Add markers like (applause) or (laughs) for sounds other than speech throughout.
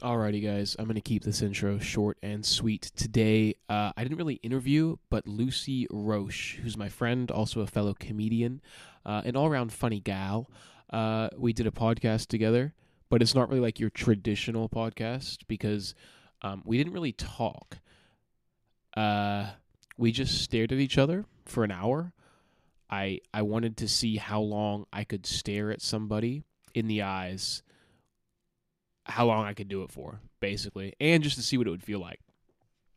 Alrighty, guys, I'm going to keep this intro short and sweet. Today, uh, I didn't really interview, but Lucy Roche, who's my friend, also a fellow comedian, uh, an all around funny gal, uh, we did a podcast together, but it's not really like your traditional podcast because um, we didn't really talk. Uh, we just stared at each other for an hour. I I wanted to see how long I could stare at somebody in the eyes how long I could do it for, basically, and just to see what it would feel like.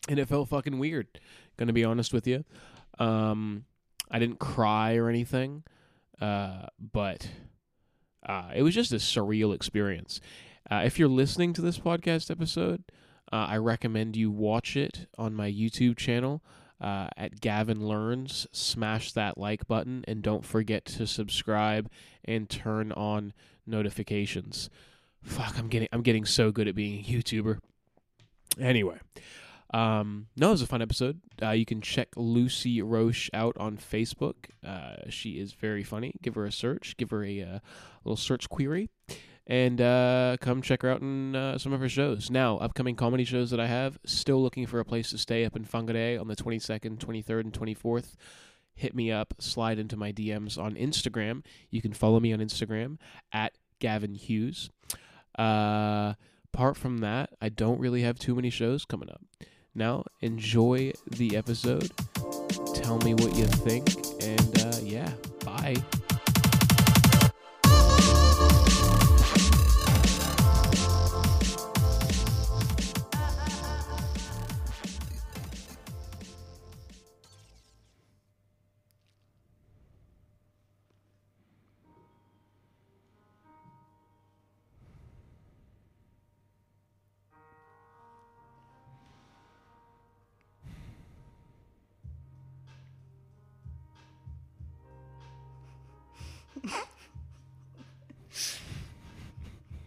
And it felt fucking weird. Gonna be honest with you. Um, I didn't cry or anything, uh, but uh, it was just a surreal experience. Uh, if you're listening to this podcast episode, uh, I recommend you watch it on my YouTube channel uh, at Gavin Learns. Smash that like button and don't forget to subscribe and turn on notifications. Fuck, I'm getting I'm getting so good at being a YouTuber. Anyway, um, no, it was a fun episode. Uh, you can check Lucy Roche out on Facebook. Uh, she is very funny. Give her a search. Give her a uh, little search query, and uh, come check her out in uh, some of her shows. Now, upcoming comedy shows that I have. Still looking for a place to stay up in Whangarei on the 22nd, 23rd, and 24th. Hit me up. Slide into my DMs on Instagram. You can follow me on Instagram at Gavin Hughes. Uh, apart from that, I don't really have too many shows coming up. Now, enjoy the episode. Tell me what you think, and uh, yeah, bye.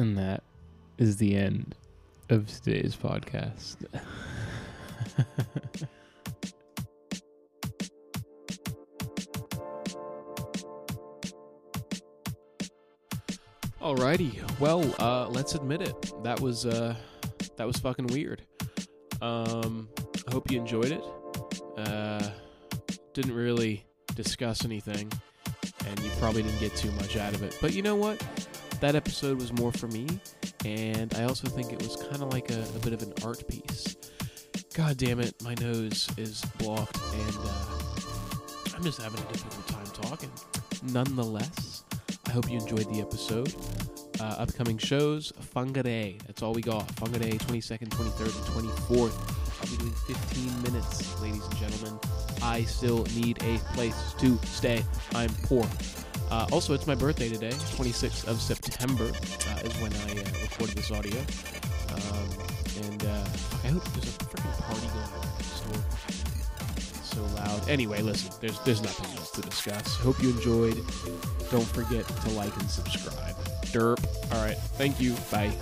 And that is the end of today's podcast. (laughs) Alrighty, well, uh, let's admit it. That was uh, that was fucking weird. Um, I hope you enjoyed it. Uh, didn't really discuss anything, and you probably didn't get too much out of it. But you know what? That episode was more for me, and I also think it was kind of like a, a, bit of an art piece. God damn it, my nose is blocked, and uh, I'm just having a difficult time talking. Nonetheless, I hope you enjoyed the episode. Uh, upcoming shows, Whangarei. That's all we got. Whangarei, 22nd, 23rd, and 24th. I'll be doing 15 minutes, ladies and gentlemen. I still need a place to stay. I'm poor. Uh, also, it's my birthday today, 26th of September uh, is when I uh, recorded this audio. Um, and uh, I hope there's a freaking party going on next door. It's so loud. Anyway, listen, there's there's nothing else to discuss. Hope you enjoyed. Don't forget to like and subscribe. Derp. All right. Thank you. Bye.